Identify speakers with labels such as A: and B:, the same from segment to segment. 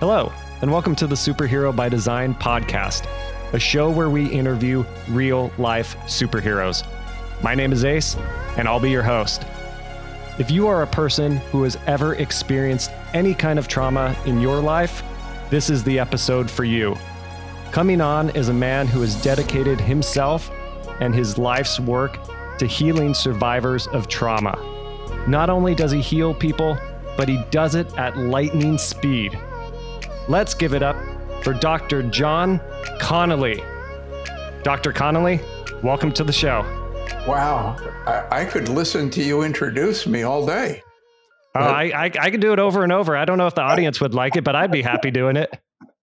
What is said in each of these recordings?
A: Hello, and welcome to the Superhero by Design podcast, a show where we interview real life superheroes. My name is Ace, and I'll be your host. If you are a person who has ever experienced any kind of trauma in your life, this is the episode for you. Coming on is a man who has dedicated himself and his life's work to healing survivors of trauma. Not only does he heal people, but he does it at lightning speed. Let's give it up for Dr. Jon Connelly. Dr. Connelly, welcome to the show.
B: Wow, I, I could listen to you introduce me all day.
A: Uh, I, I I could do it over and over. I don't know if the audience would like it, but I'd be happy doing it.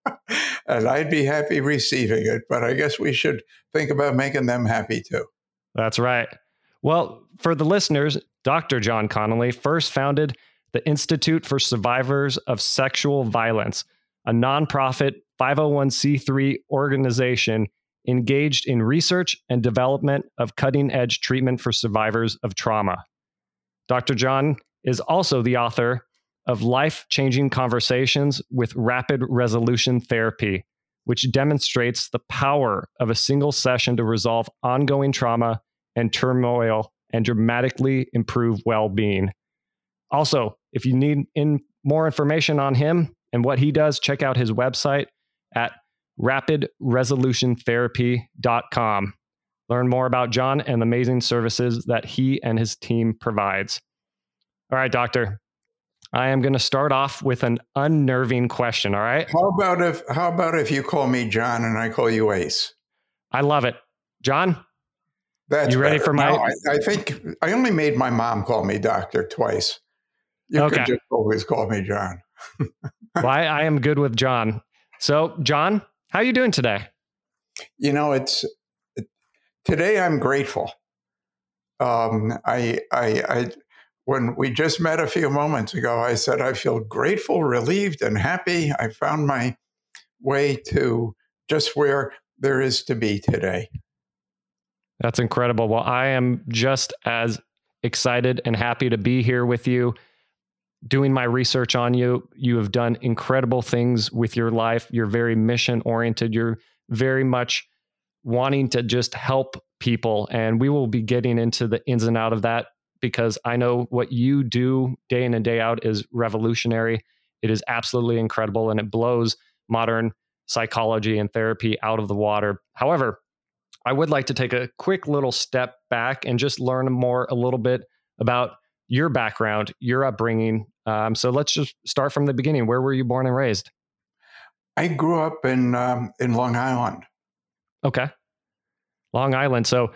B: and I'd be happy receiving it. But I guess we should think about making them happy too.
A: That's right. Well, for the listeners, Dr. Jon Connelly first founded the Institute for Survivors of Sexual Violence, a nonprofit 501c3 organization engaged in research and development of cutting edge treatment for survivors of trauma. Dr. Jon is also the author of Life Changing Conversations with Rapid Resolution Therapy, which demonstrates the power of a single session to resolve ongoing trauma and turmoil and dramatically improve well being. Also, if you need in more information on him and what he does, check out his website at rapidresolutiontherapy.com. Learn more about Jon and the amazing services that he and his team provides. All right, doctor. I am going to start off with an unnerving question, all right?
B: How about if how about if you call me Jon and I call you Ace?
A: I love it. Jon,
B: That's
A: you ready
B: better.
A: for my
B: No, I, I think I only made my mom call me doctor twice. You
A: Okay.
B: could just always call me Jon.
A: Why I am good with Jon. So, Jon, how are you doing today?
B: You know, it's today I'm grateful. Um, I, I, I, when we just met a few moments ago, I said I feel grateful, relieved, and happy. I found my way to just where there is to be today.
A: That's incredible. Well, I am just as excited and happy to be here with you. Doing my research on you, you have done incredible things with your life. You're very mission oriented. You're very much wanting to just help people. And we will be getting into the ins and out of that because I know what you do day in and day out is revolutionary. It is absolutely incredible and it blows modern psychology and therapy out of the water. However, I would like to take a quick little step back and just learn more a little bit about your background, your upbringing. Um, so let's just start from the beginning. Where were you born and raised?
B: I grew up in um, in Long Island.
A: Okay. Long Island. So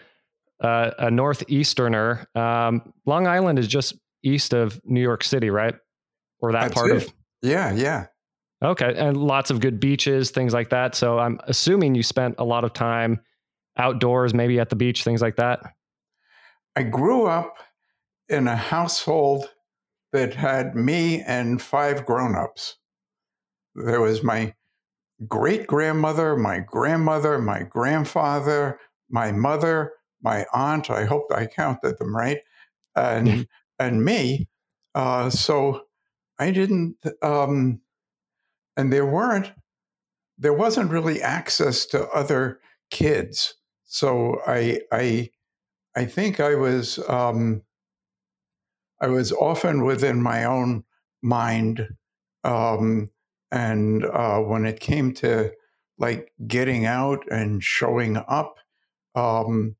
A: uh, a northeasterner. Um, Long Island is just east of New York City, right? Or that
B: That's
A: part
B: it.
A: of.
B: Yeah, yeah.
A: Okay. And lots of good beaches, things like that. So I'm assuming you spent a lot of time outdoors, maybe at the beach, things like that.
B: I grew up in a household that had me and five grown-ups. There was my great grandmother, my grandmother, my grandfather, my mother, my aunt. I hope I counted them right, and and me. Uh, so I didn't, um, and there weren't, there wasn't really access to other kids. So I I I think I was um, I was often within my own mind, um, and uh, when it came to like getting out and showing up, um,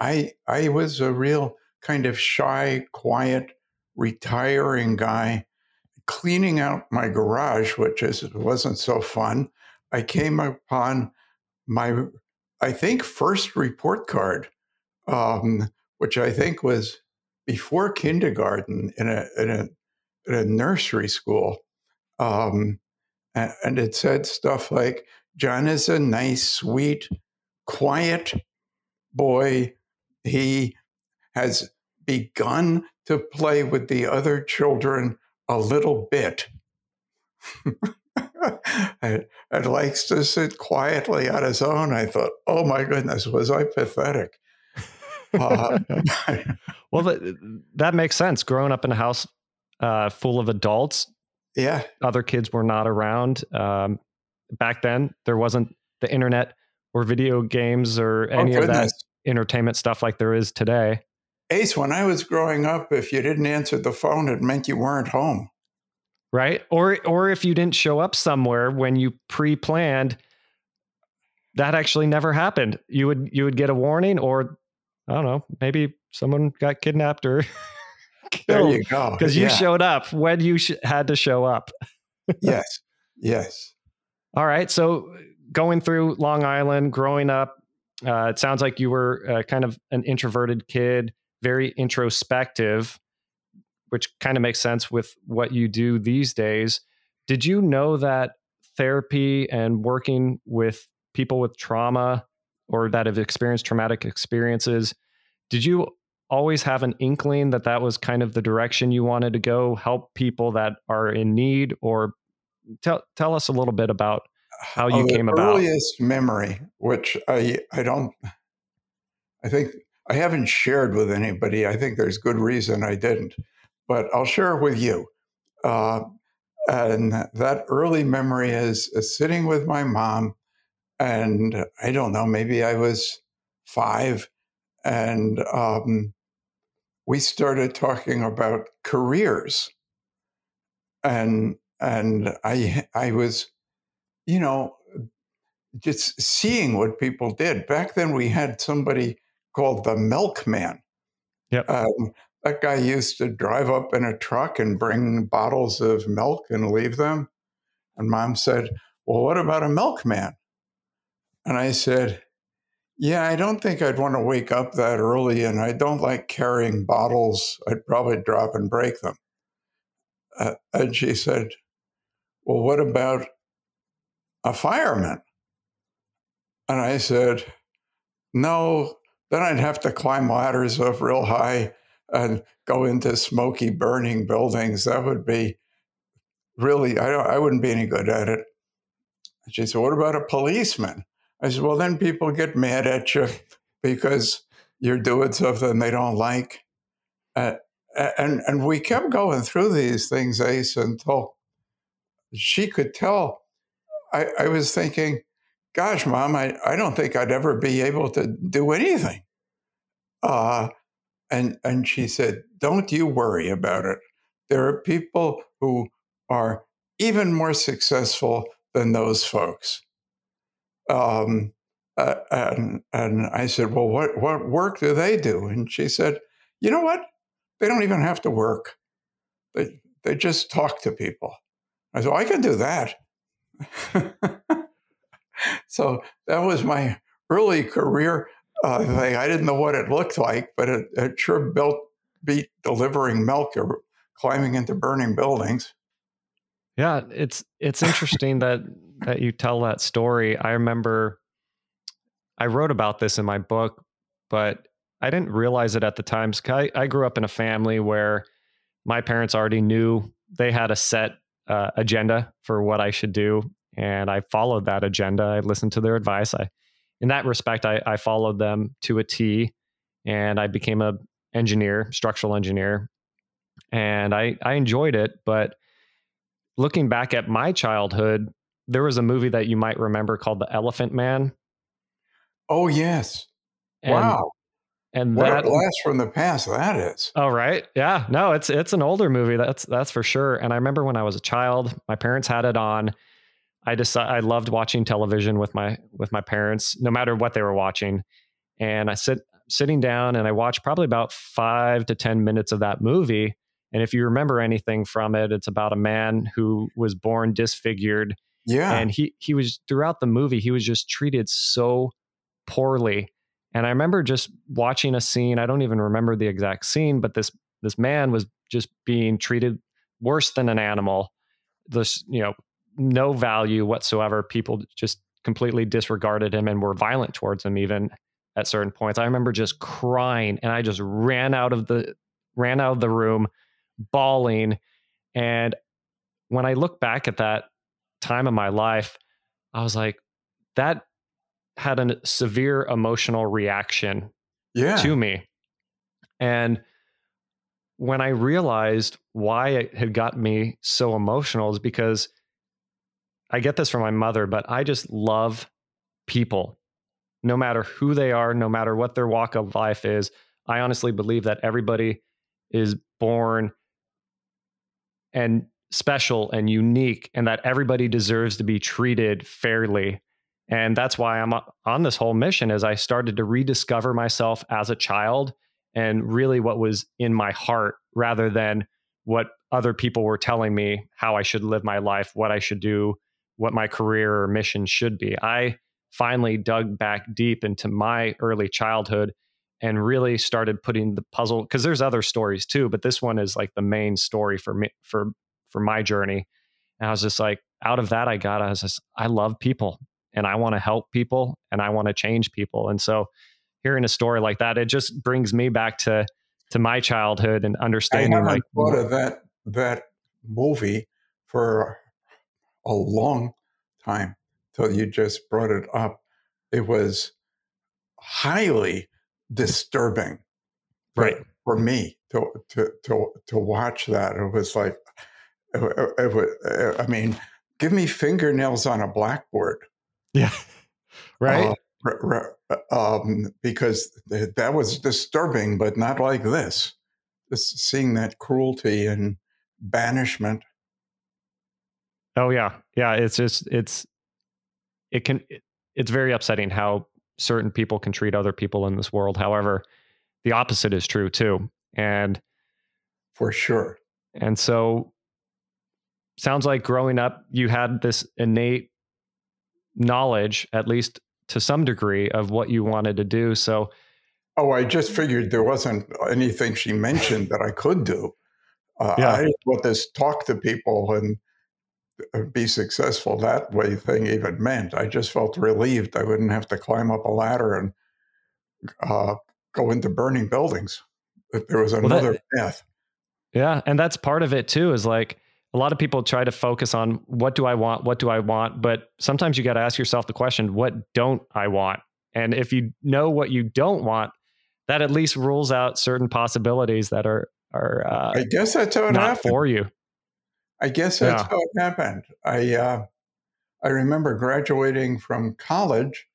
B: I I was a real kind of shy, quiet, retiring guy. Cleaning out my garage, which is wasn't so fun, I came upon my I think first report card um, which I think was before kindergarten in a in a, in a nursery school, um, and, and it said stuff like, "Jon is a nice, sweet, quiet boy. He has begun to play with the other children a little bit." and, likes to sit quietly on his own. I thought, oh my goodness, was I pathetic? Uh,
A: well, that, that makes sense. Growing up in a house uh, full of adults,
B: Yeah.
A: Other kids were not around. Um, back then, there wasn't the internet or video games or
B: Oh,
A: any of that entertainment stuff like there is today.
B: Ace, when I was growing up, if you didn't answer the phone, it meant you weren't home.
A: right or or if you didn't show up somewhere when you pre-planned that actually never happened you would you would get a warning or i don't know maybe someone got kidnapped or
B: There
A: killed
B: you go.
A: because you
B: Yeah.
A: showed up when you sh- had to show up
B: yes. Yes.
A: all right so going through long island growing up uh, it sounds like you were uh, kind of an introverted kid very introspective which kind of makes sense with what you do these days. Did you know that therapy and working with people with trauma or that have experienced traumatic experiences, did you always have an inkling that that was kind of the direction you wanted to go, help people that are in need or tell tell us a little bit about how you
B: Oh,
A: came about.
B: earliest memory, which I I don't, I think I haven't shared with anybody. I think there's good reason I didn't, but I'll share it with you. Uh, and that early memory is, is sitting with my mom, and I don't know, maybe I was five, and um, we started talking about careers, and and I I was, you know, just seeing what people did. Back then, we had somebody called the milkman.
A: Yep.
B: Um, that guy used to drive up in a truck and bring bottles of milk and leave them. And mom said, Well, what about a milkman? And I said, Yeah, I don't think I'd want to wake up that early, and I don't like carrying bottles. I'd probably drop and break them. Uh, and she said, Well, what about a fireman? And I said, No, then I'd have to climb ladders up real high and go into smoky, burning buildings. That would be really, I, I wouldn't be any good at it. She said, What about a policeman? I said, Well, then people get mad at you because you're doing something they don't like. Uh, and, and we kept going through these things, Ace, until she could tell. I, I was thinking, gosh, mom, I, I don't think I'd ever be able to do anything. Uh, and, and she said, don't you worry about it. There are people who are even more successful than those folks. Um, uh, and, and I said, well, what, what work do they do? And she said, you know what? They don't even have to work. They, they just talk to people. I said, I can do that. so that was my early career uh, thing. I didn't know what it looked like, but it, it sure built beat delivering milk or climbing into burning buildings.
A: Yeah, it's it's interesting that that you tell that story. I remember I wrote about this in my book, but I didn't realize it at the time. I, I grew up in a family where my parents already knew they had a set uh, agenda for what I should do, and I followed that agenda. I listened to their advice. I, in that respect, I, I followed them to a T, and I became a engineer, structural engineer, and I I enjoyed it. But looking back at my childhood, there was a movie that you might remember called The Elephant Man.
B: Oh, yes.
A: And,
B: wow.
A: And
B: What
A: that
B: a blast from the past that is.
A: Oh right. Yeah. No, it's it's an older movie. That's that's for sure. And I remember when I was a child, my parents had it on. I decided I loved watching television with my with my parents, no matter what they were watching. And I sit sitting down and I watched probably about five to ten minutes of that movie. And if you remember anything from it, it's about a man who was born disfigured.
B: Yeah.
A: and he he was throughout the movie he was just treated so poorly. And i remember just watching a scene i don't even remember the exact scene but this this man was just being treated worse than an animal. This you know no value whatsoever. People just completely disregarded him and were violent towards him even at certain points. I remember just crying and i just ran out of the ran out of the room bawling and when i look back at that time of my life, I was like, that had a severe emotional reaction
B: yeah.
A: to me. And when I realized why it had gotten me so emotional is because I get this from my mother, but I just love people, no matter who they are, no matter what their walk of life is. I honestly believe that everybody is born and special and unique, and that everybody deserves to be treated fairly. And that's why I'm uh, on this whole mission as I started to rediscover myself as a child and really what was in my heart rather than what other people were telling me how I should live my life, what I should do, what my career or mission should be. I finally dug back deep into my early childhood and really started putting the puzzle because there's other stories too, but this one is like the main story for me for for my journey. And I was just like, out of that, I got I was just I love people and I want to help people and I want to change people. And so hearing a story like that, it just brings me back to to my childhood and understanding. I
B: haven't
A: like
B: thought of that that movie for a long time till you just brought it up. It was highly disturbing,
A: right,
B: for, me to to to to watch that. It was like, it, it, it, I mean, give me fingernails on a blackboard.
A: Yeah, right.
B: Uh, um, because that was disturbing, but not like this. Just seeing that cruelty and banishment.
A: Oh yeah, yeah. It's just it's it can it's very upsetting how certain people can treat other people in this world. However, the opposite is true too, and
B: for sure.
A: And so, sounds like growing up, you had this innate knowledge, at least to some degree, of what you wanted to do. So,
B: oh, I just figured there wasn't anything she mentioned that I could do. Uh, yeah. I what this talk to people and be successful that way thing even meant. I just felt relieved I wouldn't have to climb up a ladder and uh, go into burning buildings. That there was another well, that, path.
A: Yeah, and that's part of it too. Is like a lot of people try to focus on what do I want, what do I want, but sometimes you got to ask yourself the question, what don't I want? And if you know what you don't want, that at least rules out certain possibilities that are are. Uh,
B: I guess that's how it
A: not
B: happened.
A: for you.
B: I guess that's yeah. how it happened. I uh, I remember graduating from college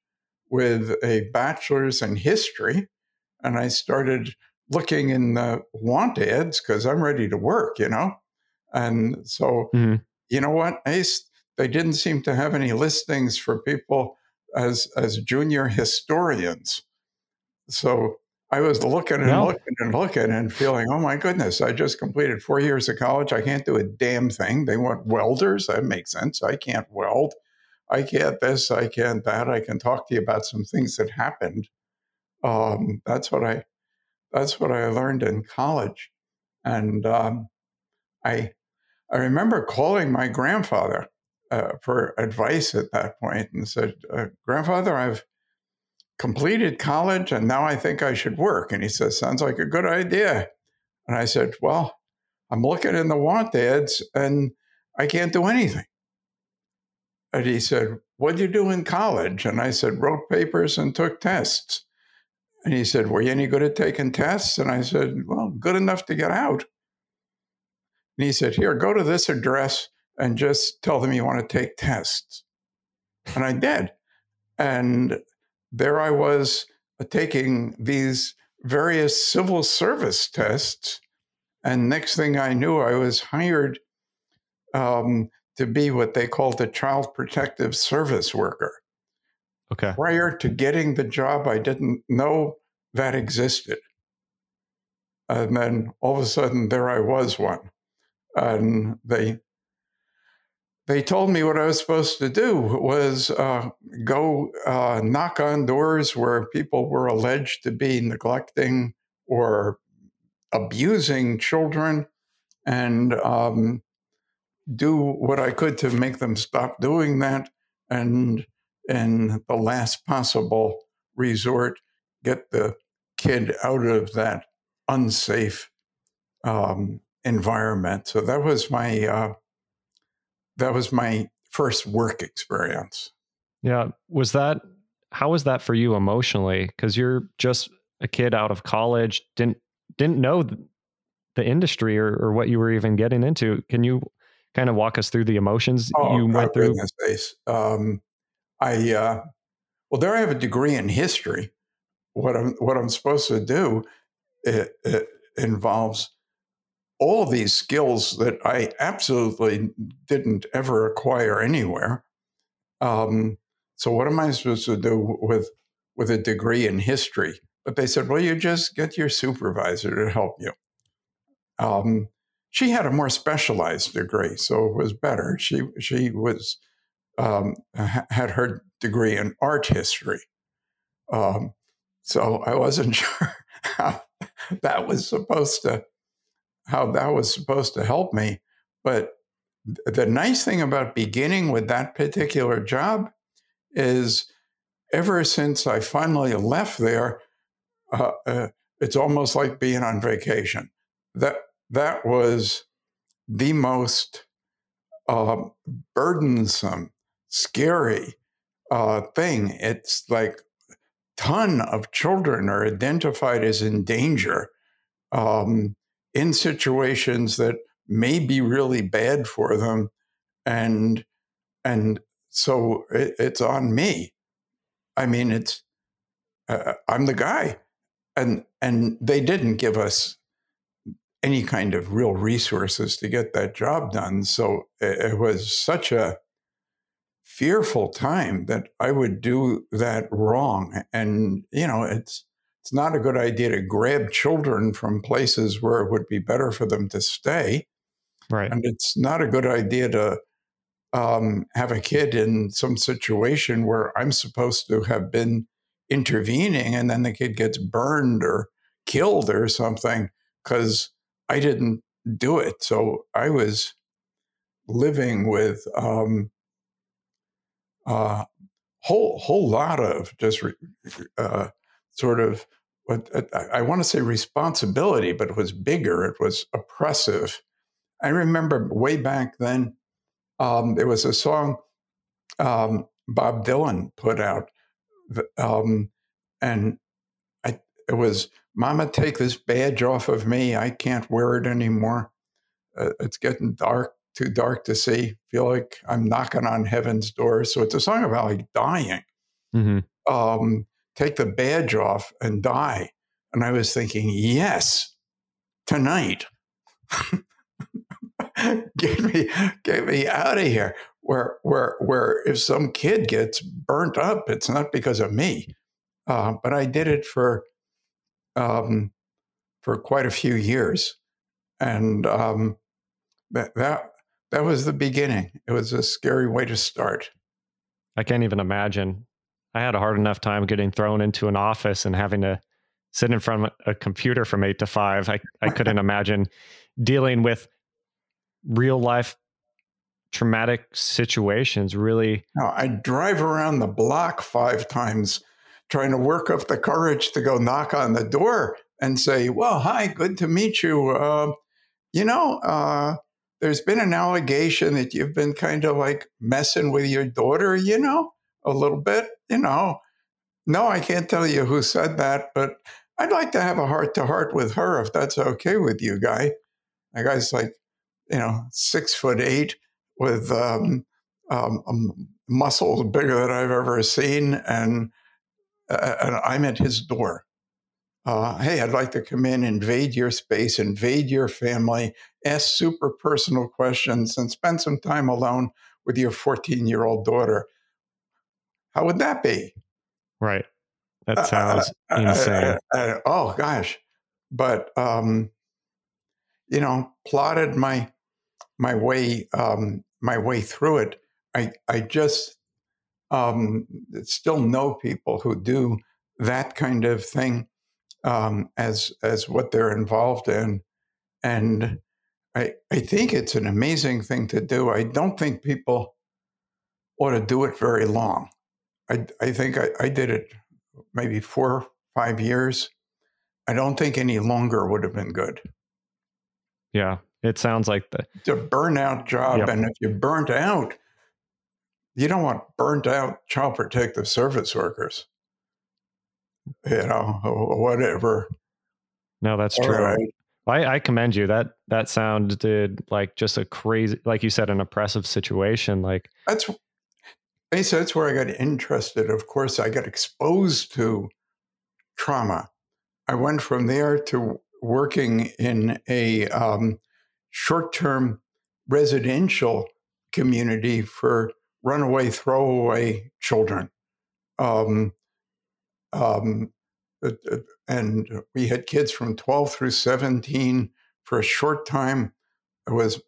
B: with a bachelor's in history, and I started looking in the want ads because I'm ready to work, you know. And so, mm-hmm. you know what, Ace, they didn't seem to have any listings for people as as junior historians. So I was looking and no. looking and looking and feeling, oh my goodness, I just completed four years of college. I can't do a damn thing. They want welders. That makes sense. I can't weld. I can't this. I can't that. I can talk to you about some things that happened. Um, that's what I. That's what I learned in college, and um, I. I remember calling my grandfather uh, for advice at that point and said, uh, "Grandfather, I've completed college and now I think I should work. And he says, Sounds like a good idea. And I said, Well, I'm looking in the want ads and I can't do anything. And he said, What did you do in college? And I said, Wrote papers and took tests. And he said, Were you any good at taking tests? And I said, Well, good enough to get out. And he said, Here, go to this address and just tell them you want to take tests. And I did. And there I was uh, taking these various civil service tests. And next thing I knew, I was hired um, to be what they called a child protective service worker.
A: Okay.
B: Prior to getting the job, I didn't know that existed. And then all of a sudden, there I was one. And they they told me what I was supposed to do was uh, go uh, knock on doors where people were alleged to be neglecting or abusing children and um, do what I could to make them stop doing that. And in the last possible resort, get the kid out of that unsafe um, environment. So that was my uh, that was my first work experience.
A: Yeah. Was that, how was that for you emotionally? Because you're just a kid out of college, didn't, didn't know the industry or, or what you were even getting into. Can you kind of walk us through the emotions
B: oh,
A: you went through?
B: Um, I uh, well, there I have a degree in history. What I'm what I'm supposed to do it, it involves all these skills that I absolutely didn't ever acquire anywhere. Um, so what am I supposed to do with with a degree in history? But they said, well, you just get your supervisor to help you. Um, she had a more specialized degree, so it was better. She she was um, had her degree in art history, um, so I wasn't sure how that was supposed to how that was supposed to help me. But the nice thing about beginning with that particular job is ever since I finally left there, uh, uh, it's almost like being on vacation. That that was the most uh, burdensome, scary uh, thing. It's like ton of children are identified as in danger um, in situations that may be really bad for them, and and so it, it's on me. I mean, it's uh, I'm the guy, and and they didn't give us any kind of real resources to get that job done. So it, it was such a fearful time that I would do that wrong, and you know, it's it's not a good idea to grab children from places where it would be better for them to stay.
A: Right.
B: And it's not a good idea to um, have a kid in some situation where I'm supposed to have been intervening and then the kid gets burned or killed or something because I didn't do it. So I was living with um, a whole whole lot of just uh, sort of what I want to say responsibility, but it was bigger. It was oppressive. I remember way back then um, there was a song um, Bob Dylan put out, um, and I, it was "Mama, take this badge off of me. I can't wear it anymore. Uh, it's getting dark, too dark to see. Feel like I'm knocking on heaven's door." So it's a song about like dying. Mm-hmm. Take the badge off and die. And I was thinking, yes, tonight. get me get me out of here. Where where where if some kid gets burnt up it's not because of me. Uh, but i did it for um, for quite a few years. And um, that that that was the beginning. It was a scary way to start.
A: I can't even imagine i had a hard enough time getting thrown into an office and having to sit in front of a computer from eight to five. I, I couldn't imagine dealing with real life traumatic situations really.
B: No, i drive around the block five times trying to work up the courage to go knock on the door and say well hi good to meet you. Uh, you know uh, there's been an allegation that you've been kind of like messing with your daughter you know a little bit you know no i can't tell you who said that but i'd like to have a heart to heart with her if that's okay with you guy the guy's like you know, six foot eight with um, um, muscles bigger than I've ever seen, and uh, and I'm at his door. Uh, hey, I'd like to come in, invade your space, invade your family, ask super personal questions, and spend some time alone with your 14 year old daughter. How would that be?
A: Right. That uh, sounds uh, uh, insane.
B: Uh, oh gosh, but um, you know, plotted my my way um, my way through it. I I just um, still know people who do that kind of thing um, as as what they're involved in, and I I think it's an amazing thing to do. I don't think people ought to do it very long. I I think I, I did it maybe four five years. I don't think any longer would have been good.
A: Yeah, it sounds like the
B: it's a burnout job, yep. and if you're burnt out, you don't want burnt out child protective service workers. You know, whatever.
A: No, that's All true. Right. I, I commend you. That that sounded like just a crazy, like you said, an oppressive situation. Like
B: that's basically that's where I got interested. Of course, I got exposed to trauma. I went from there to working in a um, short-term residential community for runaway, throwaway children. Um, um, and we had kids from 12 through 17 for a short time. Was,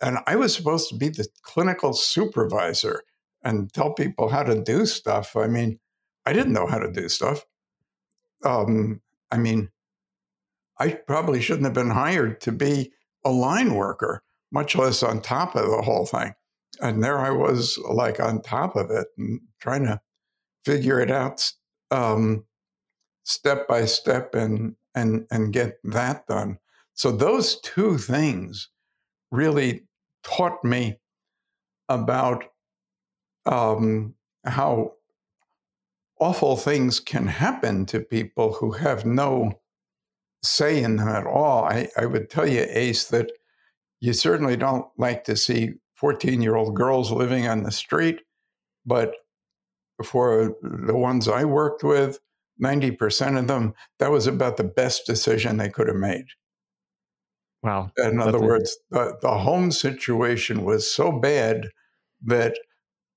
B: and I was supposed to be the clinical supervisor and tell people how to do stuff. I mean, I didn't know how to do stuff. Um, I mean, I probably shouldn't have been hired to be a line worker, much less on top of the whole thing. And there I was, like on top of it and trying to figure it out um, step by step and and and get that done. So those two things really taught me about um, how awful things can happen to people who have no say in them at all. I, I would tell you, Ace, that you certainly don't like to see 14 year old girls living on the street, but for the ones I worked with, 90% of them, that was about the best decision they could have made.
A: Wow.
B: In other words, the, the home situation was so bad that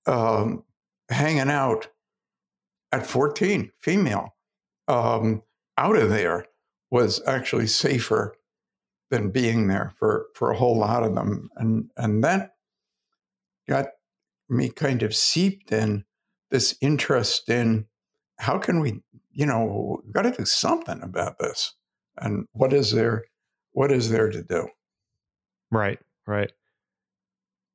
B: um, hanging out at 14, female, um, out of there was actually safer than being there for, for a whole lot of them. And, and that got me kind of seeped in this interest in how can we, you know, got to do something about this. And what is there, what is there to do?
A: Right, right.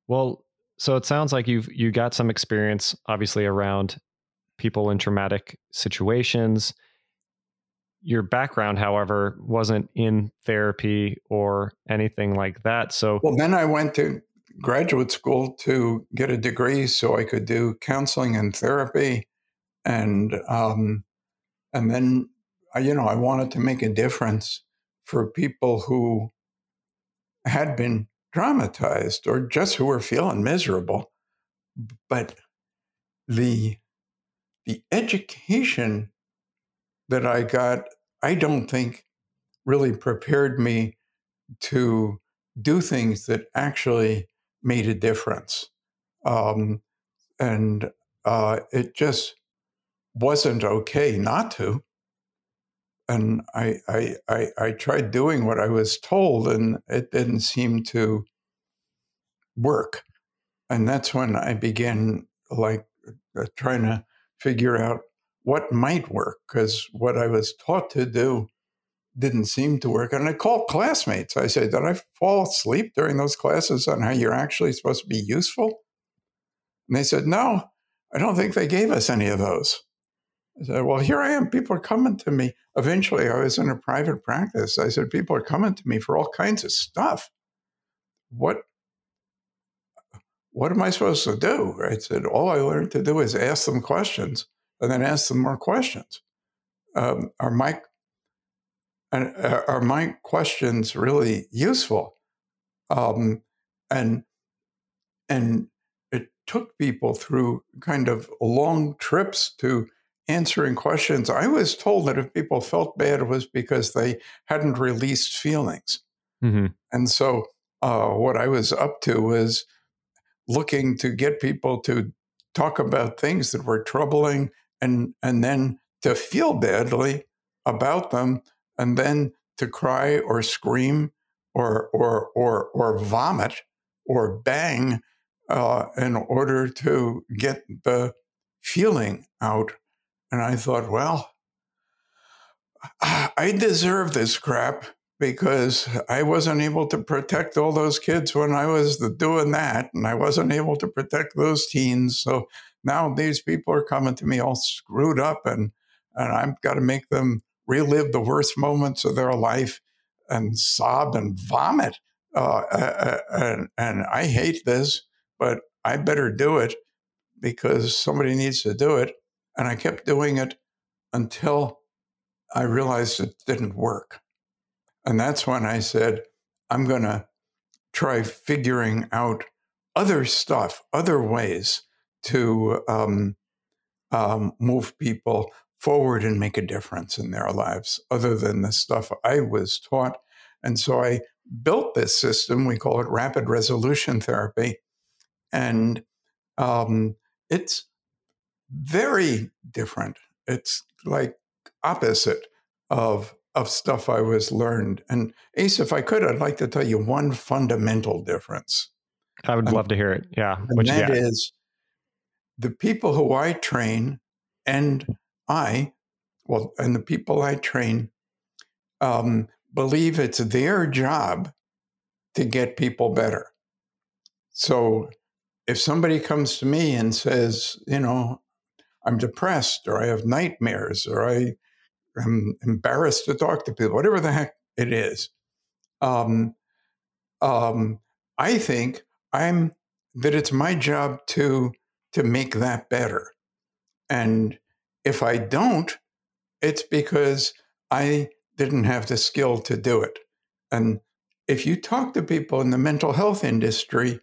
A: Well, so it sounds like you've you got some experience, obviously, around people in traumatic situations. Your background, however, wasn't in therapy or anything like that. So,
B: well, then I went to graduate school to get a degree so I could do counseling and therapy, and um, and then you know I wanted to make a difference for people who had been traumatized or just who were feeling miserable, but the the education that I got, I don't think really prepared me to do things that actually made a difference. Um, and uh, it just wasn't okay not to. And I, I, I, I, tried doing what I was told, and it didn't seem to work. And that's when I began like uh, trying to figure out what might work because what I was taught to do didn't seem to work. And I called classmates. I said, Did I fall asleep during those classes on how you're actually supposed to be useful? And they said, No, I don't think they gave us any of those. I said, Well, here I am. People are coming to me. Eventually, I was in a private practice. I said, People are coming to me for all kinds of stuff. What? What am I supposed to do? I said, All I learned to do is ask them questions and then ask them more questions. Um, are my uh, are my questions really useful? Um, and and it took people through kind of long trips to answering questions. I was told that if people felt bad, it was because they hadn't released feelings. Mm-hmm. And so, uh, what I was up to was looking to get people to talk about things that were troubling and and then to feel badly about them and then to cry or scream or or or or vomit or bang uh, in order to get the feeling out. And I thought, well, I deserve this crap because I wasn't able to protect all those kids when I was doing that, and I wasn't able to protect those teens. So now these people are coming to me all screwed up, and and I've got to make them relive the worst moments of their life and sob and vomit. Uh, and, and I hate this, but I better do it because somebody needs to do it. And I kept doing it until I realized it didn't work. And that's when I said, I'm going to try figuring out other stuff, other ways to um, um, move people forward and make a difference in their lives, other than the stuff I was taught. And so I built this system. We call it rapid resolution therapy. And um, it's very different. It's like opposite of of stuff I was learned. And Ace, if I could, I'd like to tell you one fundamental difference.
A: I would love to hear it. Yeah.
B: And that is the people who I train and I, well, and the people I train um, believe it's their job to get people better. So if somebody comes to me and says, you know, I'm depressed or I have nightmares or I am embarrassed to talk to people, whatever the heck it is, um, um, I think I'm that it's my job to to make that better. And if I don't, it's because I didn't have the skill to do it. And if you talk to people in the mental health industry,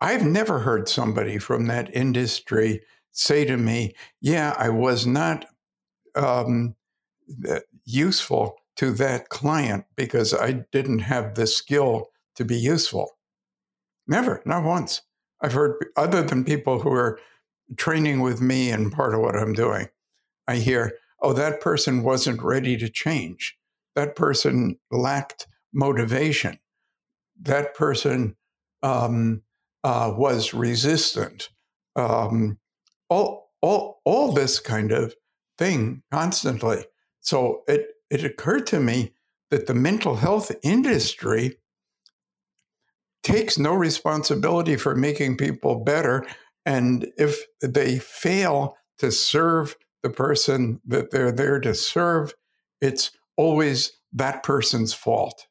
B: I've never heard somebody from that industry say to me, Yeah, I was not um, useful to that client because I didn't have the skill to be useful. Never, not once. I've heard, other than people who are training with me and part of what I'm doing, I hear, oh, that person wasn't ready to change. That person lacked motivation. That person um, uh, was resistant. Um, all, all, all this kind of thing constantly. So it, it occurred to me that the mental health industry takes no responsibility for making people better. And if they fail to serve the person that they're there to serve, it's always that person's fault.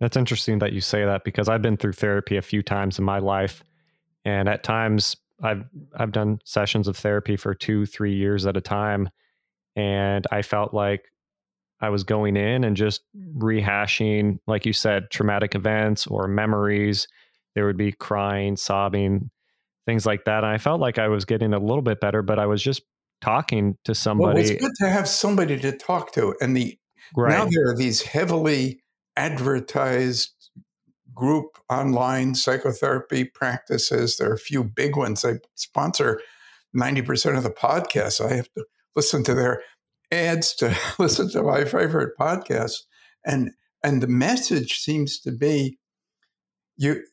A: That's interesting that you say that because I've been through therapy a few times in my life. And at times I've I've done sessions of therapy for two, three years at a time. And I felt like I was going in and just rehashing, like you said, traumatic events or memories. There would be crying, sobbing, things like that. And I felt like I was getting a little bit better, but I was just talking to somebody.
B: Well, it's good to have somebody to talk to. And the right. now there are these heavily advertised group online psychotherapy practices. There are a few big ones. They sponsor 90% of the podcasts. I have to listen to their ads to listen to my favorite podcasts. And and the message seems to be you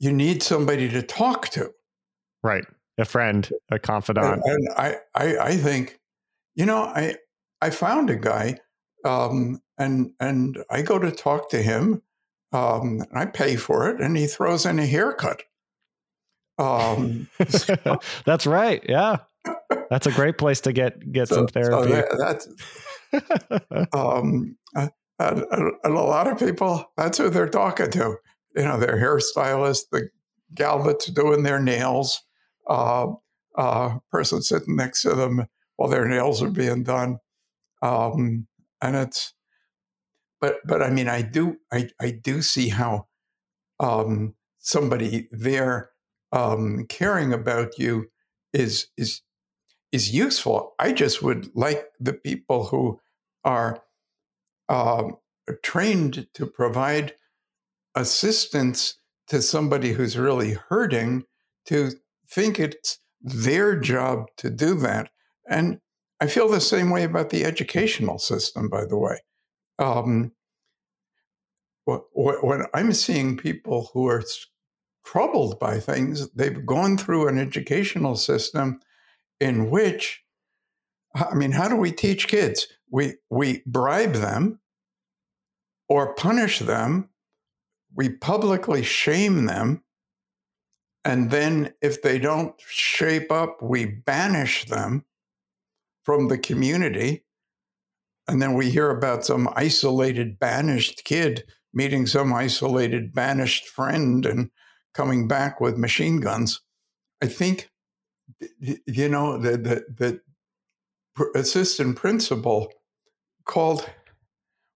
B: you need somebody to talk to.
A: Right. A friend, a confidant.
B: And, and I, I I think, you know, I I found a guy um, and and I go to talk to him. Um, I pay for it, and he throws in a haircut.
A: Um, so, That's right. Yeah, that's a great place to get get so, some therapy. So that,
B: that's um, and, and, a lot of people. That's who they're talking to. You know, their hairstylist, the gal that's doing their nails, uh, uh, person sitting next to them while their nails are being done. Um, and it's but but I mean I do I, I do see how um, somebody there um, caring about you is is is useful. I just would like the people who are um, trained to provide assistance to somebody who's really hurting to think it's their job to do that. And I feel the same way about the educational system, by the way. Um, when I'm seeing people who are troubled by things, they've gone through an educational system in which, I mean, how do we teach kids? We, we bribe them or punish them, we publicly shame them. And then if they don't shape up, we banish them from the community. And then we hear about some isolated, banished kid meeting some isolated, banished friend and coming back with machine guns. I think, you know, the, the, the assistant principal called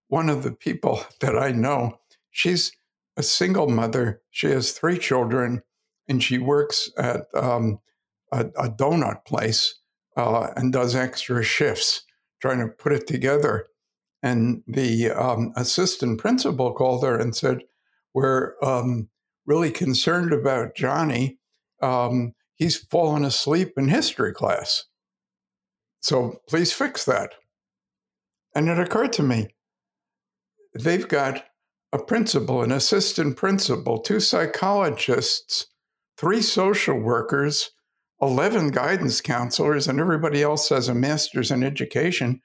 B: one of the people that I know. She's a single mother. She has three children, and she works at um, a, a, donut place uh, and does extra shifts trying to put it together. And the um, assistant principal called her and said, "We're um, really concerned about Johnny. Um, he's fallen asleep in history class. So please fix that." And it occurred to me, they've got a principal, an assistant principal, two psychologists, three social workers, 11 guidance counselors, and everybody else has a master's in education.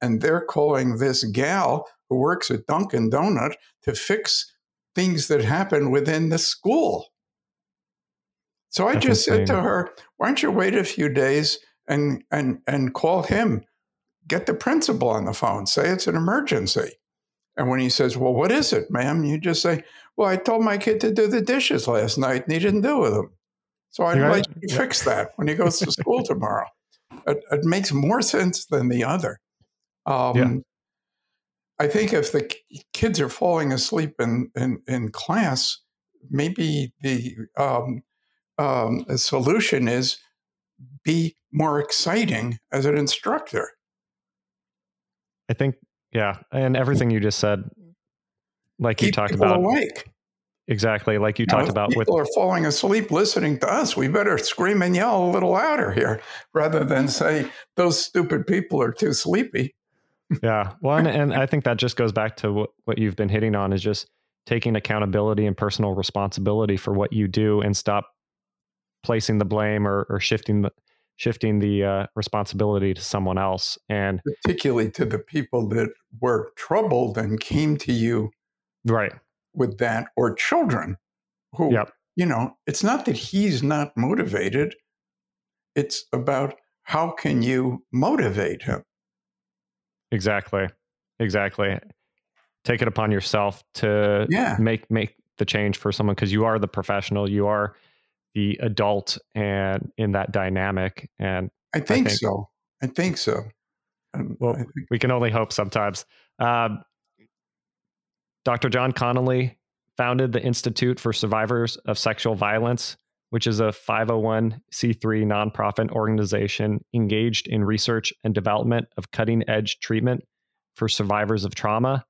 B: And they're calling this gal who works at Dunkin' Donut to fix things that happen within the school. So I That's just insane. said to her, why don't you wait a few days and, and, and call him? Get the principal on the phone, say it's an emergency. And when he says, Well, what is it, ma'am? You just say, Well, I told my kid to do the dishes last night and he didn't do them. So I'd like to yeah. fix that when he goes to school tomorrow. It, it, makes more sense than the other. Um, yeah. I think if the kids are falling asleep in, in, in class, maybe the, um, um, solution is be more exciting as an instructor.
A: I think yeah, and everything you just said, like Keep you talked about,
B: awake.
A: Exactly, like you, you talked about.
B: People with, are falling asleep listening to us. We better scream and yell a little louder here, rather than say those stupid people are too sleepy.
A: yeah, well, and, and I think that just goes back to what, what you've been hitting on is just taking accountability and personal responsibility for what you do, and stop placing the blame or, or shifting the shifting the uh, responsibility to someone else and
B: particularly to the people that were troubled and came to you
A: right
B: with that or children who yep. you know it's not that he's not motivated it's about how can you motivate him
A: exactly exactly take it upon yourself to yeah. make make the change for someone because you are the professional you are the adult and in that dynamic. And
B: I think, I think so. I think so.
A: Um, well, think- we can only hope sometimes. Uh, Dr. Jon Connelly founded the Institute for Survivors of Sexual Violence, which is a 501c3 nonprofit organization engaged in research and development of cutting edge treatment for survivors of trauma.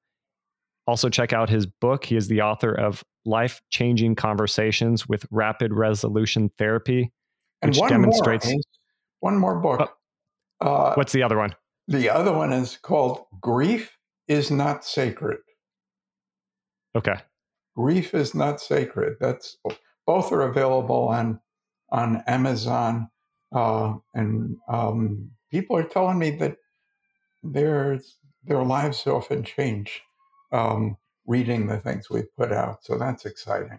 A: Also, check out his book. He is the author of Life Changing Conversations with Rapid Resolution Therapy,
B: which one demonstrates. More, one more book.
A: Oh, uh, what's the other one?
B: The other one is called Grief is Not Sacred.
A: Okay.
B: Grief is Not Sacred. That's both are available on on Amazon, uh, and um, people are telling me that their their lives often change um, reading the things we put out. So that's exciting.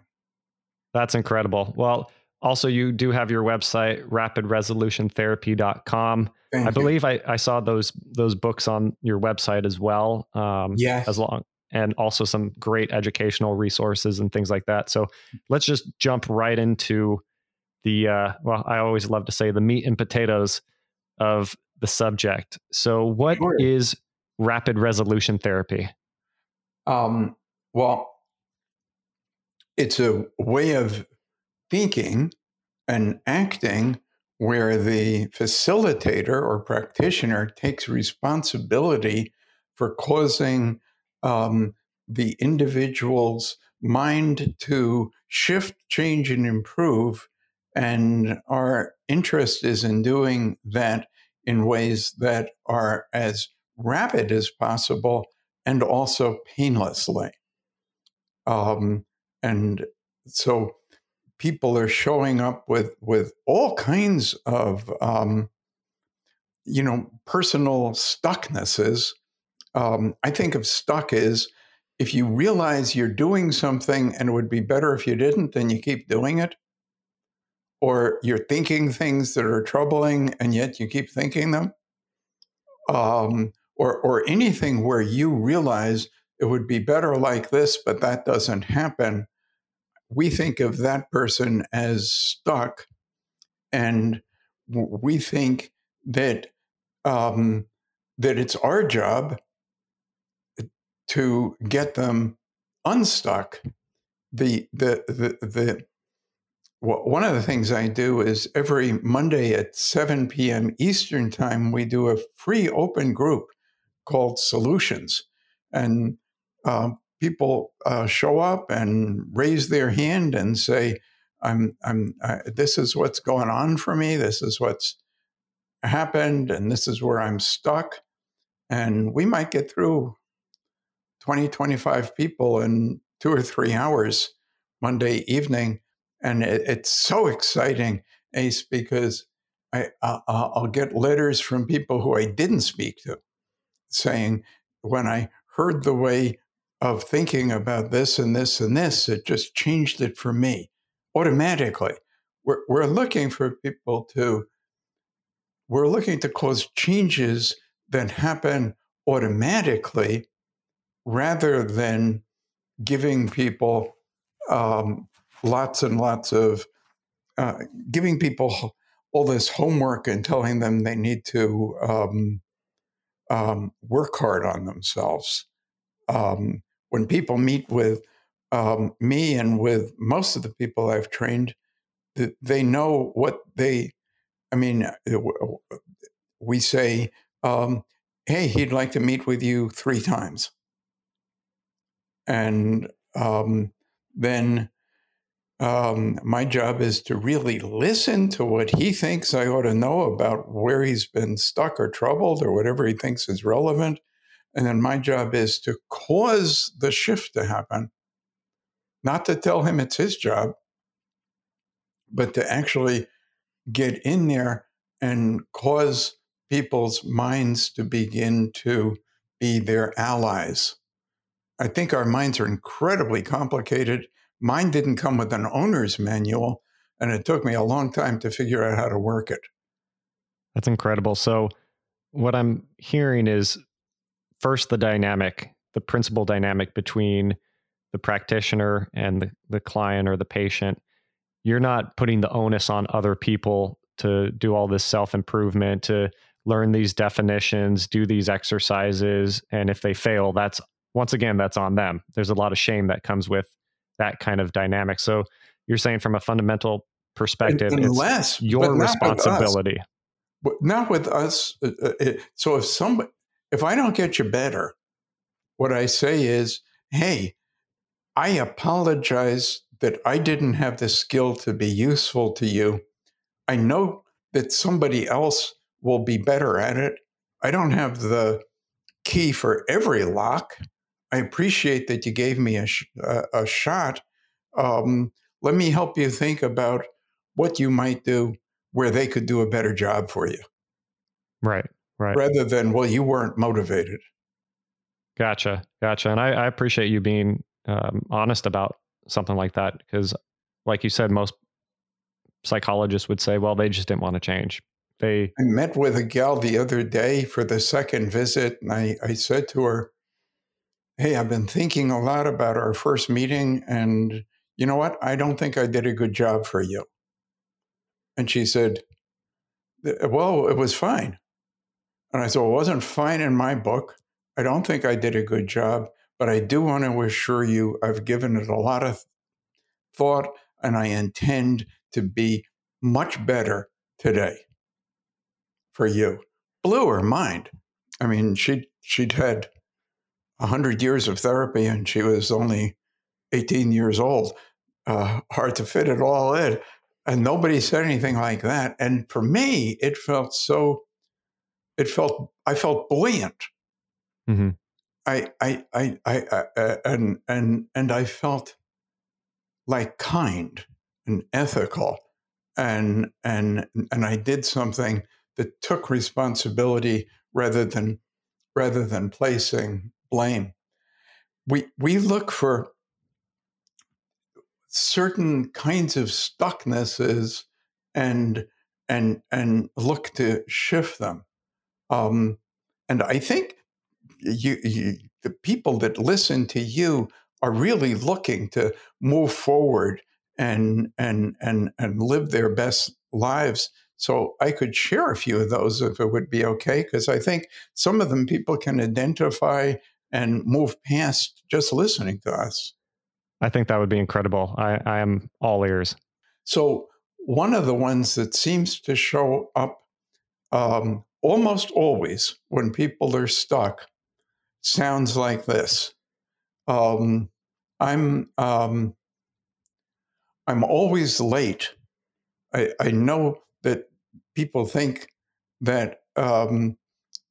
A: That's incredible. Well, also, you do have your website, rapidresolutiontherapy.com. Thank I you. believe I, I saw those those books on your website as well.
B: Um, yes.
A: As long and also some great educational resources and things like that. So let's just jump right into the uh, well, I always love to say the meat and potatoes of the subject. So, what sure. is rapid resolution therapy?
B: Um, well, it's a way of thinking and acting where the facilitator or practitioner takes responsibility for causing um, the individual's mind to shift, change, and improve. And our interest is in doing that in ways that are as rapid as possible and also painlessly. Um, and so people are showing up with with all kinds of um, you know personal stucknesses. Um, I think of stuck as if you realize you're doing something and it would be better if you didn't, then you keep doing it. Or you're thinking things that are troubling and yet you keep thinking them. Um, or, or anything where you realize it would be better like this, but that doesn't happen, we think of that person as stuck. And we think that um, that it's our job to get them unstuck. The the the the one of the things I do is every Monday at 7 p.m. Eastern Time, we do a free open group called Solutions. And uh, people uh, show up and raise their hand and say, I'm, I'm, this is what's going on for me. This is what's happened, and this is where I'm stuck. And we might get through 20, 25 people in two or three hours Monday evening. And it, it's so exciting, Ace, because I, I'll get letters from people who I didn't speak to saying, when I heard the way of thinking about this and this and this, it just changed it for me automatically. We're, we're looking for people to, we're looking to cause changes that happen automatically rather than giving people um, lots and lots of, uh, giving people all this homework and telling them they need to um, um, work hard on themselves. Um, when people meet with um, me and with most of the people I've trained, they know what they, I mean, uh, we say, um, hey, he'd like to meet with you three times. And um, then um, my job is to really listen to what he thinks I ought to know about where he's been stuck or troubled or whatever he thinks is relevant. And then my job is to cause the shift to happen, not to tell him it's his job, but to actually get in there and cause people's minds to begin to be their allies. I think our minds are incredibly complicated. Mine didn't come with an owner's manual, and it took me a long time to figure out how to work it.
A: That's incredible. So, what I'm hearing is first the dynamic, the principal dynamic between the practitioner and the, the client or the patient. You're not putting the onus on other people to do all this self improvement, to learn these definitions, do these exercises. And if they fail, that's once again, that's on them. There's a lot of shame that comes with that kind of dynamic. So you're saying from a fundamental perspective,
B: Unless,
A: it's your responsibility.
B: With not with us. Uh, uh, so if somebody, if I don't get you better, what I say is, hey, I apologize that I didn't have the skill to be useful to you. I know that somebody else will be better at it. I don't have the key for every lock. I appreciate that you gave me a, sh- a, shot. Um, let me help you think about what you might do where they could do a better job for you.
A: Right. Right.
B: Rather than, well, you weren't motivated.
A: Gotcha. Gotcha. And I, I appreciate you being um, honest about something like that because, like you said, most psychologists would say, well, they just didn't want to change. They.
B: I met with a gal the other day for the second visit, and I, I said to her, Hey, I've been thinking a lot about our first meeting, and you know what? I don't think I did a good job for you. And she said, Well, it was fine. And I said, well, it wasn't fine in my book. I don't think I did a good job, but I do want to assure you I've given it a lot of thought and I intend to be much better today for you. Blew her mind. I mean, she'd, she'd had 100 years of therapy and she was only 18 years old. Uh, hard to fit it all in. And nobody said anything like that. And for me, it felt so it felt I felt buoyant. Mm-hmm. I, I, I, I, I, and and and I felt like kind and ethical, and and and I did something that took responsibility rather than rather than placing blame. We we look for certain kinds of stucknesses and and and look to shift them um, and I think you, you, the people that listen to you are really looking to move forward and and and and live their best lives. So I could share a few of those if it would be okay, because I think some of them people can identify and move past just listening to us.
A: I think that would be incredible. I, I am all ears.
B: So, one of the ones that seems to show up um, almost always when people are stuck sounds like this um, I'm um, I'm always late. I, I know that people think that um,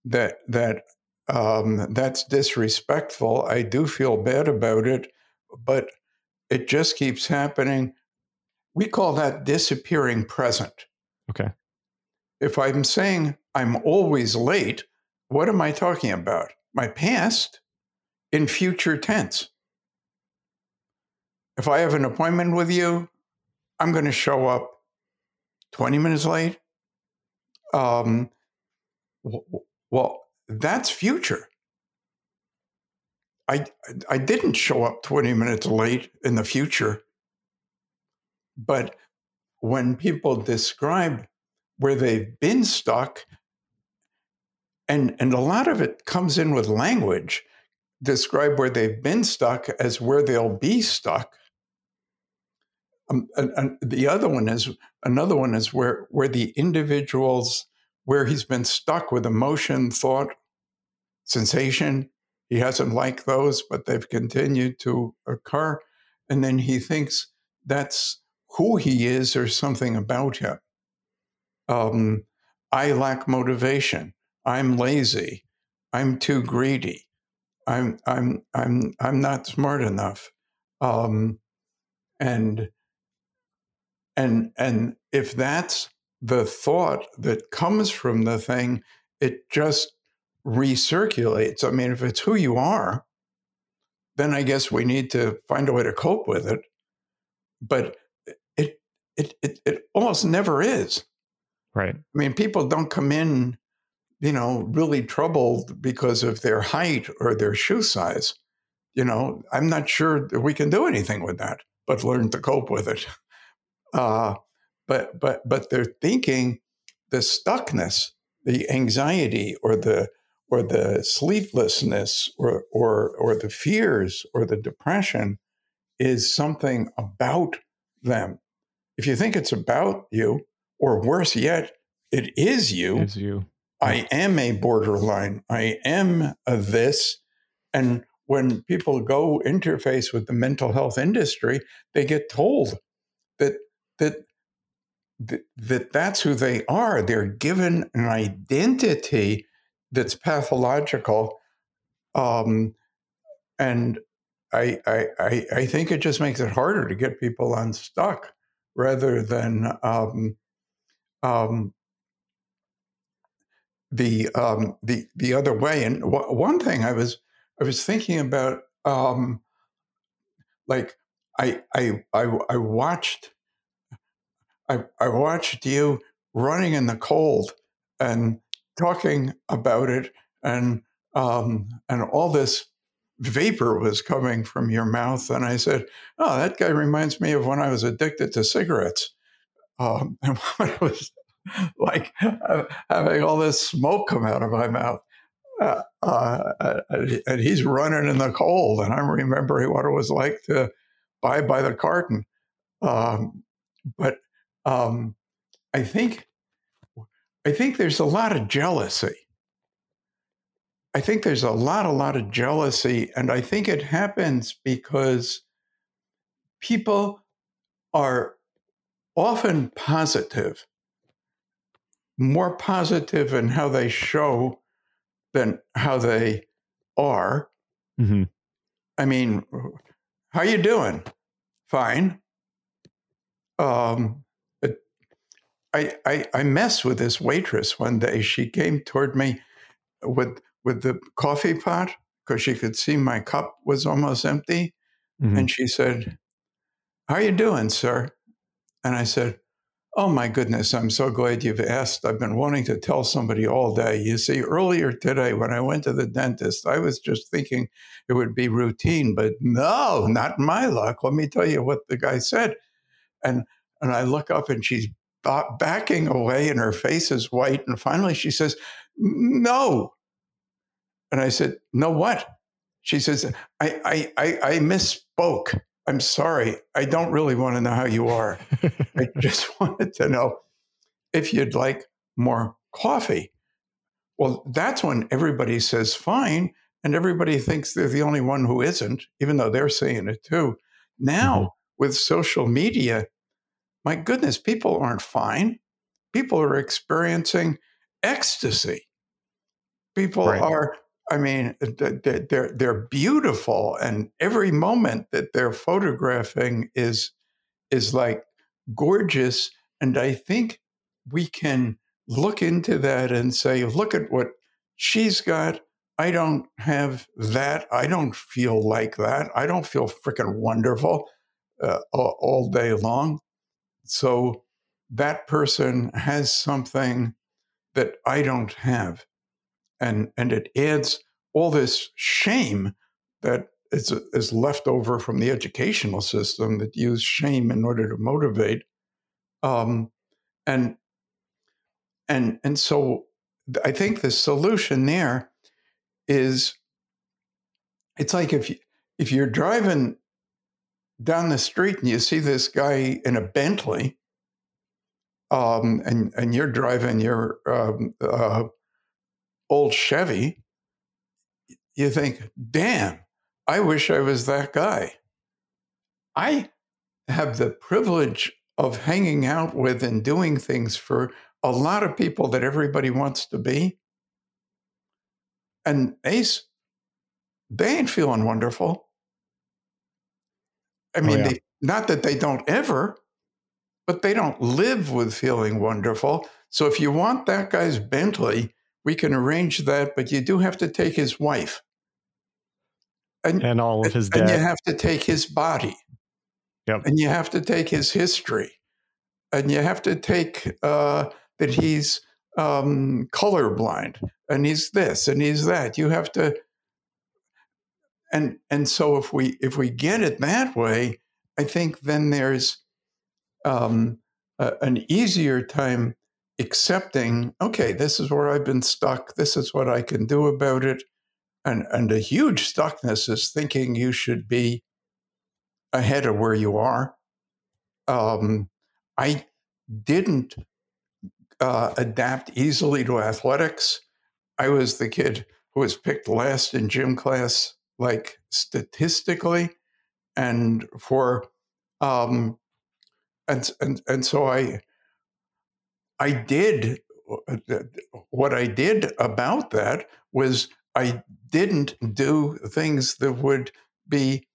B: that that um, that's disrespectful. I do feel bad about it, but it just keeps happening. We call that disappearing present.
A: Okay.
B: If I'm saying I'm always late, what am I talking about? My past in future tense. If I have an appointment with you, I'm going to show up 20 minutes late. Um, well, that's future. I I didn't show up 20 minutes late in the future. But when people describe where they've been stuck, and and a lot of it comes in with language, describe where they've been stuck as where they'll be stuck. Um, and, and the other one is another one is where where the individuals where he's been stuck with emotion, thought, sensation. He hasn't liked those, but they've continued to occur. And then he thinks that's who he is or something about him. Um, I lack motivation. I'm lazy. I'm too greedy. I'm I'm I'm I'm not smart enough. Um, and and and if that's the thought that comes from the thing, it just recirculates. I mean, if it's who you are, then I guess we need to find a way to cope with it. But it it it, it almost never is.
A: Right.
B: I mean, people don't come in, you know, really troubled because of their height or their shoe size. You know, I'm not sure that we can do anything with that, but learn to cope with it. Uh, but but but they're thinking the stuckness, the anxiety, or the or the sleeplessness, or or or the fears, or the depression, is something about them. If you think it's about you, or worse yet, it is you.
A: Is you.
B: I am a borderline. I am a this. And when people go interface with the mental health industry, they get told that that that that's who they are. They're given an identity that's pathological, um, and I, I I think it just makes it harder to get people unstuck rather than um, um, the um, the the other way. And w- one thing I was I was thinking about, um, like I I I, I watched I, I watched you running in the cold and talking about it, and um, and all this vapor was coming from your mouth, and I said, "Oh, that guy reminds me of when I was addicted to cigarettes." Um, and I was like having all this smoke come out of my mouth. Uh, uh, and he's running in the cold, and I'm remembering what it was like to buy by the carton. Um, but um, I think I think there's a lot of jealousy. I think there's a lot, a lot of jealousy, and I think it happens because people are often positive, more positive in how they show than how they are.
A: Mm-hmm.
B: I mean, how you doing? Fine. Um, I, I, I messed with this waitress one day. She came toward me with with the coffee pot because she could see my cup was almost empty, mm-hmm. and she said, "How are you doing, sir?" And I said, "Oh my goodness, I'm so glad you've asked. I've been wanting to tell somebody all day. You see, earlier today when I went to the dentist, I was just thinking it would be routine, but no, not my luck. Let me tell you what the guy said." And and I look up and she's backing away and her face is white. And finally she says, No. And I said, No, what? she says, I, I, I, I misspoke. I'm sorry. I don't really want to know how you are. I just wanted to know if you'd like more coffee. Well, that's when everybody says fine, and everybody thinks they're the only one who isn't, even though they're saying it too. Now, mm-hmm. with social media, my goodness, people aren't fine. People are experiencing ecstasy. People right. are I mean, they're they're beautiful, and every moment that they're photographing is is like gorgeous. And I think we can look into that and say, look at what she's got. I don't have that. I don't feel like that. I don't feel freaking wonderful uh, all day long. So that person has something that I don't have and and it adds all this shame that is, is left over from the educational system that use shame in order to motivate um, and and and so i think the solution there is it's like if you if you're driving down the street and you see this guy in a bentley um, and and you're driving your um, uh, old Chevy, you think, damn, I wish I was that guy. I have the privilege of hanging out with and doing things for a lot of people that everybody wants to be. And Ace, they ain't feeling wonderful. I oh, mean, oh, yeah. they, not that they don't ever, but they don't live with feeling wonderful. So if you want that guy's Bentley, we can arrange that, but you do have to take his wife.
A: And, and all of his debt.
B: And you have to take his body.
A: Yep.
B: And you have to take his history. And you have to take uh, that he's um, colorblind and he's this and he's that. You have to and and so if we if we get it that way, I think then there's um, a, an easier time accepting, okay, this is where I've been stuck. This is what I can do about it. And, and a huge stuckness is thinking you should be ahead of where you are. Um, I didn't uh, adapt easily to athletics. I was the kid who was picked last in gym class, like statistically, and for um, and and and so I I did uh, what I did about that was I didn't do things that would be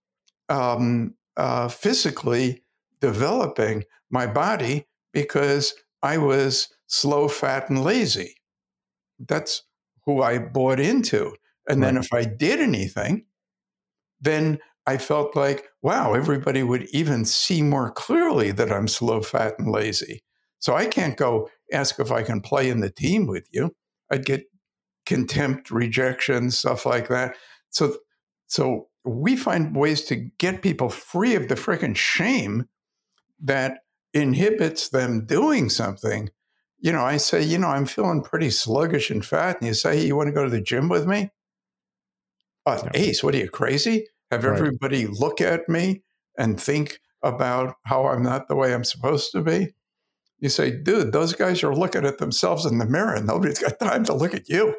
B: um, uh, physically developing my body because I was slow, fat, and lazy. That's who I bought into. And right. then if I did anything, then I felt like, wow, everybody would even see more clearly that I'm slow, fat, and lazy. So I can't go ask if I can play in the team with you. I'd get contempt, rejection, stuff like that. So, so we find ways to get people free of the freaking shame that inhibits them doing something. You know, I say, you know, I'm feeling pretty sluggish and fat, and you say, hey, you want to go to the gym with me? Uh, yeah. Ace, what are you crazy? Have right. everybody look at me and think about how I'm not the way I'm supposed to be? you say, dude, those guys are looking at themselves in the mirror and nobody's got time to look at you.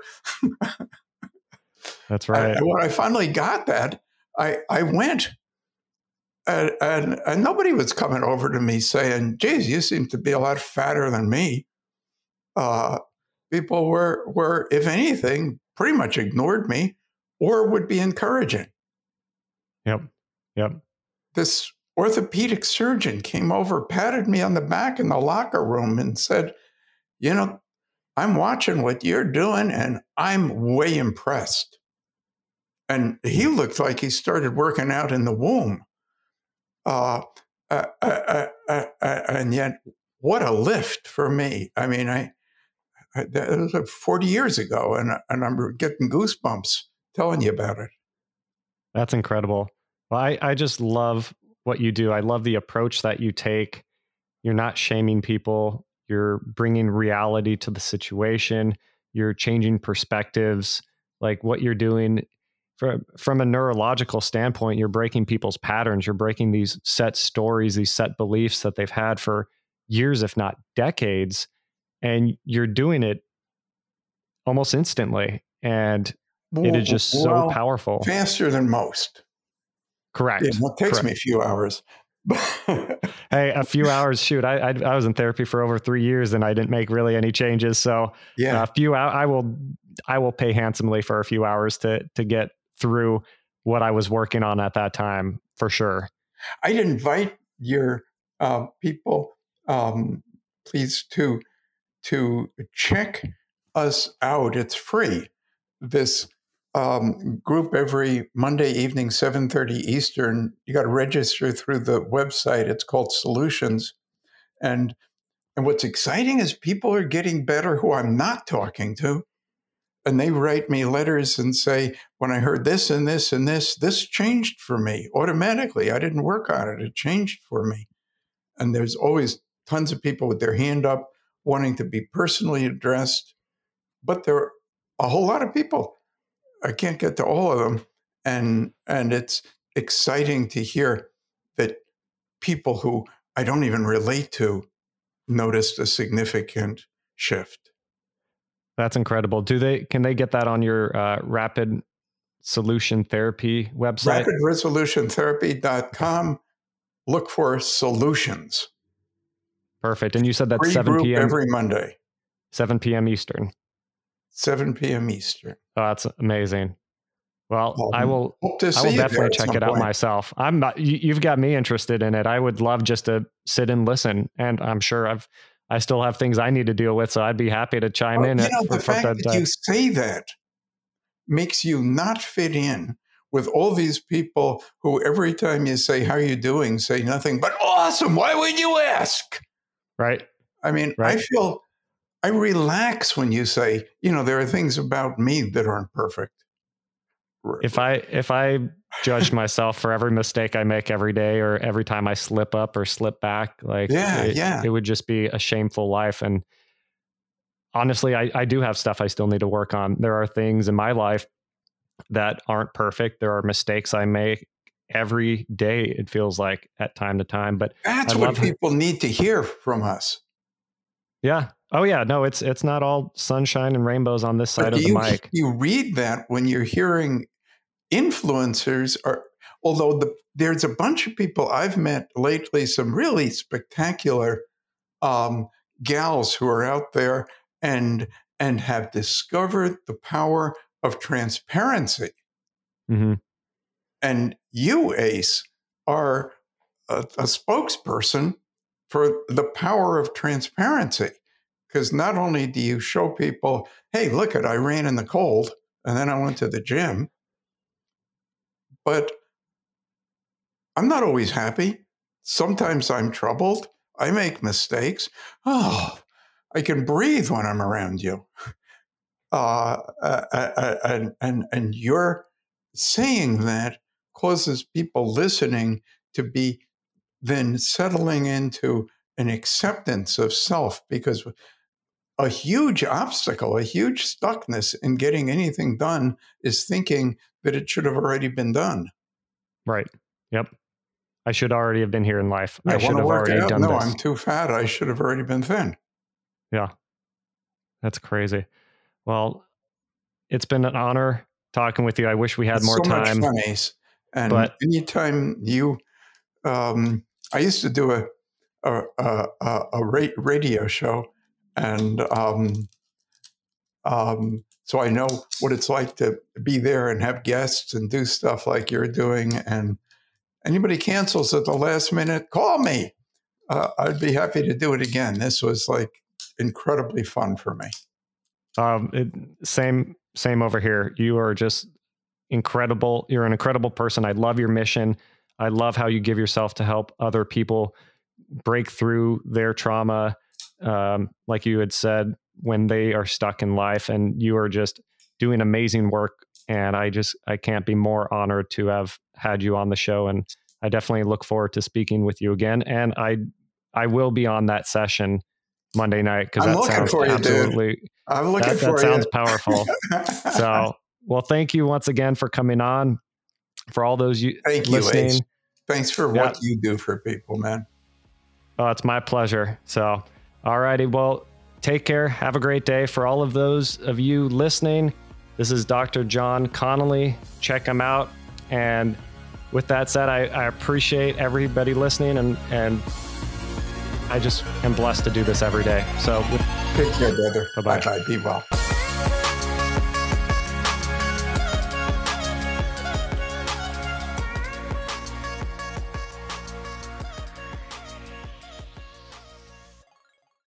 A: That's right.
B: And when I finally got that, I, I went and, and, and, nobody was coming over to me saying, geez, you seem to be a lot fatter than me. Uh, people were, were, if anything, pretty much ignored me or would be encouraging.
A: Yep. Yep.
B: This orthopedic surgeon came over, patted me on the back in the locker room, and said, You know, I'm watching what you're doing and I'm way impressed. And he looked like he started working out in the womb. Uh, uh, uh, uh, uh and yet, what a lift for me. I mean, I, I that was like 40 years ago, and, and I'm getting goosebumps telling you about it.
A: That's incredible. Well, I, I just love what you do. I love the approach that you take. You're not shaming people, you're bringing reality to the situation, you're changing perspectives. Like what you're doing from from a neurological standpoint, you're breaking people's patterns. You're breaking these set stories, these set beliefs that they've had for years, if not decades, and you're doing it almost instantly. And it is just so well, powerful.
B: Faster than most.
A: Correct.
B: It takes
A: Correct.
B: me a few hours.
A: hey, a few hours. Shoot, I, I, I was in therapy for over three years and I didn't make really any changes. So
B: yeah,
A: a few. Hours I will I will pay handsomely for a few hours to to get through what I was working on at that time for sure.
B: I'd invite your uh, people, um, please, to to check us out. It's free. This um, group every Monday evening, seven thirty Eastern. You got to register through the website. It's called Solutions, and and what's exciting is people are getting better who I'm not talking to and they write me letters and say, when I heard this and this and this, this changed for me automatically. I didn't work on it, it changed for me. And there's always tons of people with their hand up wanting to be personally addressed. But there are a whole lot of people. I can't get to all of them. And, and it's exciting to hear that people who I don't even relate to noticed a significant shift.
A: That's incredible. Do they can they get that on your uh, rapid solution therapy website?
B: Rapidresolutiontherapy.com. Look for solutions.
A: Perfect. And you said that's
B: Free
A: 7 p.m.
B: every Monday.
A: 7 p.m. Eastern.
B: 7 p.m. Eastern.
A: Oh, that's amazing. Well,
B: Um,
A: I will. I will definitely check it out
B: point.
A: myself. I'm not. You, you've got me interested in it. I would love just to sit and listen, and I'm sure I've. I still have things I need to deal with, so I'd be happy to chime
B: Well,
A: in.
B: you know, the fact
A: that,
B: that you say that makes you not fit in with all these people who every time you say how are you doing say nothing but awesome why would you ask
A: right.
B: i mean i feel i relax when you say you know there are things about me that aren't perfect
A: If I if I judged myself for every mistake I make every day, or every time I slip up or slip back, like
B: Yeah,
A: it,
B: yeah.
A: it would just be a shameful life. And honestly, I, I do have stuff I still need to work on. There are things in my life that aren't perfect. There are mistakes I make every day. It feels like at time to time, but
B: that's what people need to hear from us
A: yeah. Oh yeah. No, it's it's not all sunshine and rainbows on this side
B: But
A: of the
B: you,
A: mic.
B: you read that when you're hearing influencers are although the, there's a bunch of people i've met lately some really spectacular um, gals who are out there and and have discovered the power of transparency
A: hmm
B: and you ace are a, a spokesperson for the power of transparency because not only do you show people hey look at i ran in the cold and then i went to the gym. But i'm not always happy. Sometimes i'm troubled. I make mistakes. Oh i can breathe when i'm around you. Uh, and, and, and you're saying that causes people listening to be then settling into an acceptance of self because a huge obstacle, a huge stuckness in getting anything done is thinking that it should have already been done.
A: Right. Yep. I should already have been here in life. I should have already done
B: No,
A: this.
B: No, I'm too fat. I should have already been thin. Yeah.
A: That's crazy. Well, it's been an honor talking with you. I wish we had
B: It's
A: more
B: so
A: time.
B: much fun, Ace. And
A: but-
B: anytime you, um, I used to do a a, a, a, a radio show, and um, um, so I know what it's like to be there and have guests and do stuff like you're doing. And anybody cancels at the last minute, call me. Uh, I'd be happy to do it again. This was like incredibly fun for me.
A: Um, it, same, same over here. You are just incredible. You're an incredible person. I love your mission. I love how you give yourself to help other people break through their trauma. Um, like you had said, when they are stuck in life, and you are just doing amazing work. And I just, I can't be more honored to have had you on the show. And I definitely look forward to speaking with you again. And I, I will be on that session Monday night because
B: I'm
A: that
B: looking
A: sounds
B: for you, dude. I'm looking
A: that,
B: for
A: that sounds powerful. So Well, thank you once again for coming on. For all those you
B: thank
A: listening.
B: you. Thanks for
A: Yeah.
B: what you do for people, man.
A: Oh, it's my pleasure. So, all righty. Well, take care. Have a great day. For all of those of you listening, this is Dr. Jon Connelly. Check him out. And with that said, I, I appreciate everybody listening and, and I just am blessed to do this every day. So,
B: Take care, brother. Bye bye. Be well.